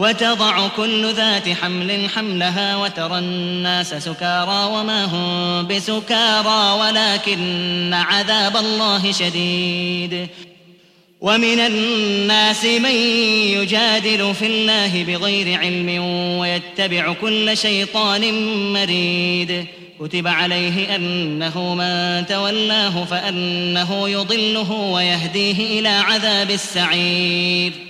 وتضع كل ذات حمل حملها وترى الناس سكارى وما هم بسكارى ولكن عذاب الله شديد. ومن الناس من يجادل في الله بغير علم ويتبع كل شيطان مريد. كتب عليه أنه من تولاه فأنه يضله ويهديه إلى عذاب السعير.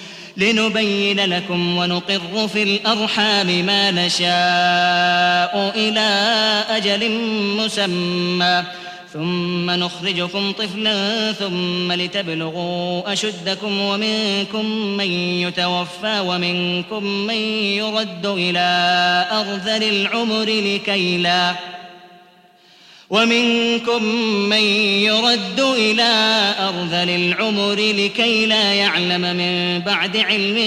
لنبين لكم ونقر في الأرحام ما نشاء إلى أجل مسمى. ثم نخرجكم طفلا ثم لتبلغوا أشدكم ومنكم من يتوفى ومنكم من يرد إلى أرذل العمر لكي لا ومنكم من يرد إلى أرذل العمر لكي لا يعلم من بعد علم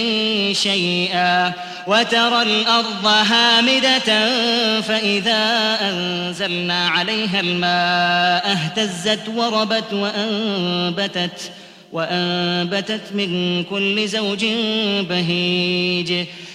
شيئا وترى الأرض هامدة فإذا أنزلنا عليها الماء اهتزت وربت وأنبتت وأنبتت من كل زوج بهيج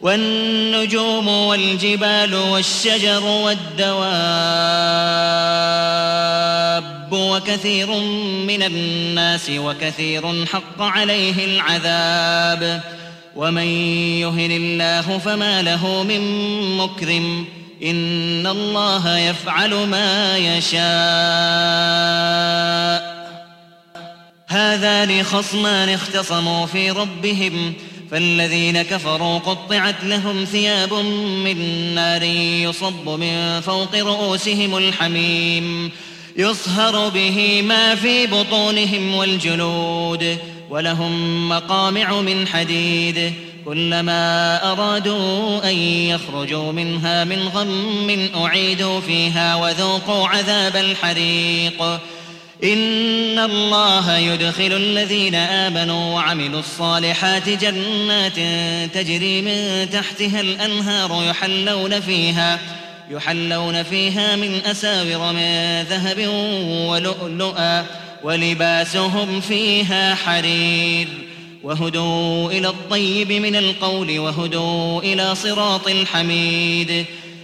والنجوم والجبال والشجر والدواب وكثير من الناس وكثير حق عليه العذاب. ومن يهن الله فما له من مكرم. إن الله يفعل ما يشاء. هذان خصمان اختصموا في ربهم فالذين كفروا قطعت لهم ثياب من نار يصب من فوق رؤوسهم الحميم يصهر به ما في بطونهم والجلود ولهم مقامع من حديد كلما أرادوا أن يخرجوا منها من غم أعيدوا فيها وذوقوا عذاب الحريق. إن الله يدخل الذين آمنوا وعملوا الصالحات جنات تجري من تحتها الأنهار يحلون فيها يحلون فيها من أساور من ذهب ولؤلؤا ولباسهم فيها حرير وهدوا إلى الطيب من القول وهدوا إلى صراط الحميد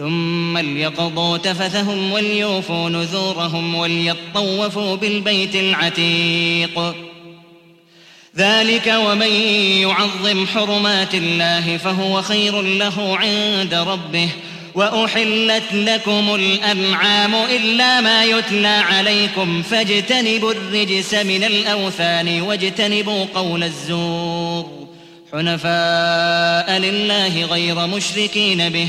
ثم ليقضوا تفثهم وليوفوا نذورهم وليطوفوا بالبيت العتيق. ذلك ومن يعظم حرمات الله فهو خير له عند ربه. وأحلت لكم الأنعام إلا ما يتلى عليكم فاجتنبوا الرجس من الأوثان واجتنبوا قول الزور. حنفاء لله غير مشركين به.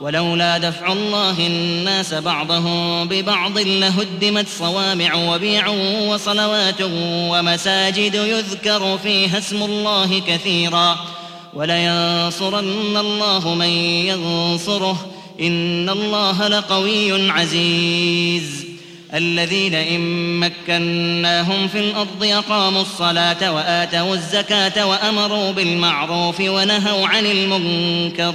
ولولا دفع الله الناس بعضهم ببعض لهدمت صوامع وبيع وصلوات ومساجد يذكر فيها اسم الله كثيرا. ولينصرن الله من ينصره. إن الله لقوي عزيز. الذين إن مكناهم في الأرض أقاموا الصلاة وآتوا الزكاة وأمروا بالمعروف ونهوا عن المنكر.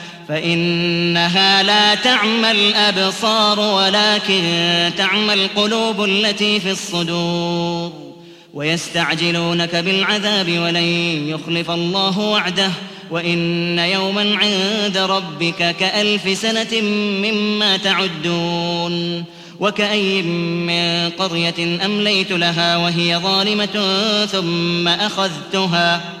فإنها لا تعمى الأبصار ولكن تعمى القلوب التي في الصدور ويستعجلونك بالعذاب ولن يخلف الله وعده وإن يوما عند ربك كألف سنة مما تعدون وكأي من قرية أمليت لها وهي ظالمة ثم أخذتها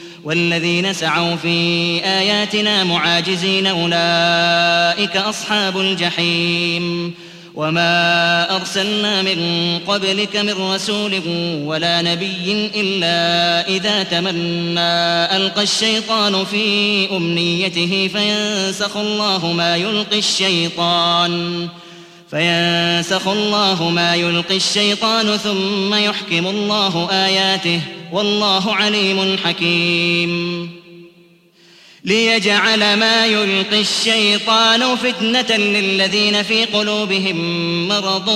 والذين سعوا في آياتنا معاجزين أولئك أصحاب الجحيم. وما أرسلنا من قبلك من رسول ولا نبي إلا إذا تمنى ألقى الشيطان في أمنيته فينسخ الله ما يلقي الشيطان. فينسخ الله ما يلقي الشيطان ثم يحكم الله آياته والله عليم حكيم. ليجعل ما يلقي الشيطان فتنة للذين في قلوبهم مرض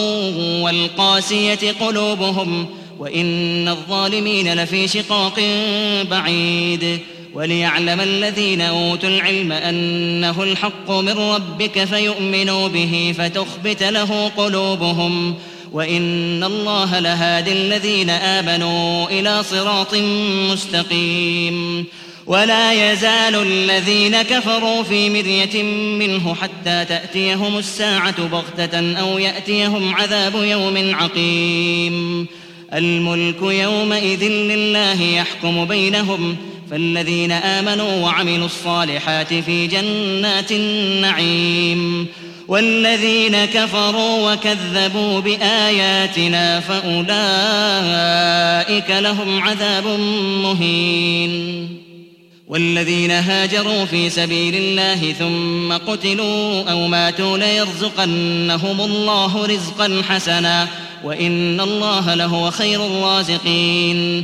والقاسية قلوبهم وإن الظالمين لفي شقاق بعيد. وليعلم الذين أوتوا العلم أنه الحق من ربك فيؤمنوا به فتخبت له قلوبهم وإن الله لهادي الذين آمنوا إلى صراط مستقيم ولا يزال الذين كفروا في مرية منه حتى تأتيهم الساعة بغتة أو يأتيهم عذاب يوم عقيم. الملك يومئذ لله يحكم بينهم فالذين آمنوا وعملوا الصالحات في جنات النعيم والذين كفروا وكذبوا بآياتنا فأولئك لهم عذاب مهين والذين هاجروا في سبيل الله ثم قتلوا أو ماتوا ليرزقنهم الله رزقا حسنا وإن الله لهو خير الرازقين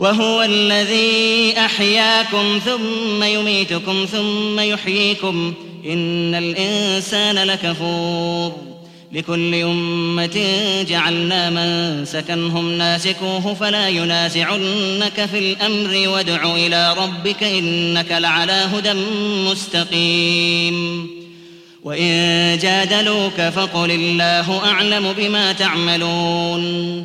وهو الذي أحياكم ثم يميتكم ثم يحييكم إن الإنسان لكفور لكل أمة جعلنا من سكنهم ناسكوه فلا ينازعنك في الأمر وادع إلى ربك إنك لعلى هدى مستقيم وإن جادلوك فقل الله أعلم بما تعملون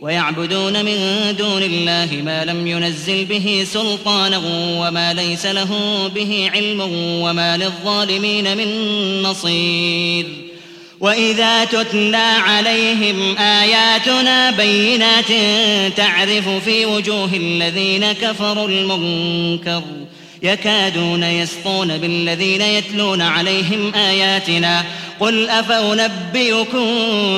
ويعبدون من دون الله ما لم ينزل به سلطانا وما ليس له به علم وما للظالمين من نصير. وإذا تتلى عليهم آياتنا بينات تعرف في وجوه الذين كفروا المنكر يكادون يسطون بالذين يتلون عليهم آياتنا قل أفأنبئكم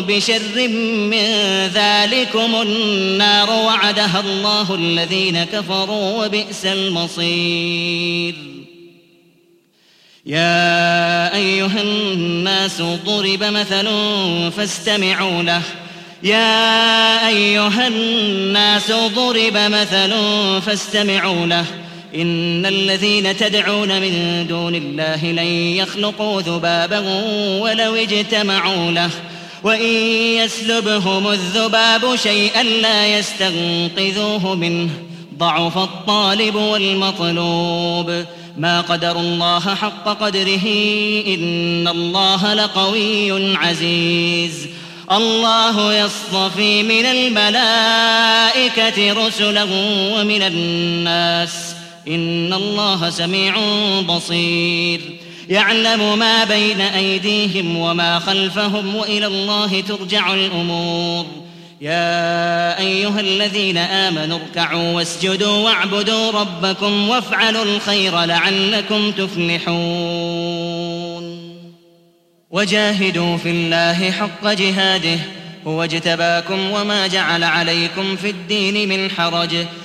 بشر من ذلكم النار وعدها الله الذين كفروا وبئس المصير. يا أيها الناس ضرب مثل فاستمعوا له. يا أيها الناس ضرب مثل فاستمعوا له. إن الذين تدعون من دون الله لن يخلقوا ذبابا ولو اجتمعوا له وإن يسلبهم الذباب شيئا لا يستنقذوه منه. ضعف الطالب والمطلوب. ما قدر الله حق قدره إن الله لقوي عزيز. الله يصطفي من الملائكة رسلا ومن الناس. ان الله سميع بصير. يعلم ما بين ايديهم وما خلفهم والى الله ترجع الأمور. يا ايها الذين امنوا اركعوا واسجدوا واعبدوا ربكم وافعلوا الخير لعلكم تفلحون. وجاهدوا في الله حق جهاده. هو اجتباكم وما جعل عليكم في الدين من حرج.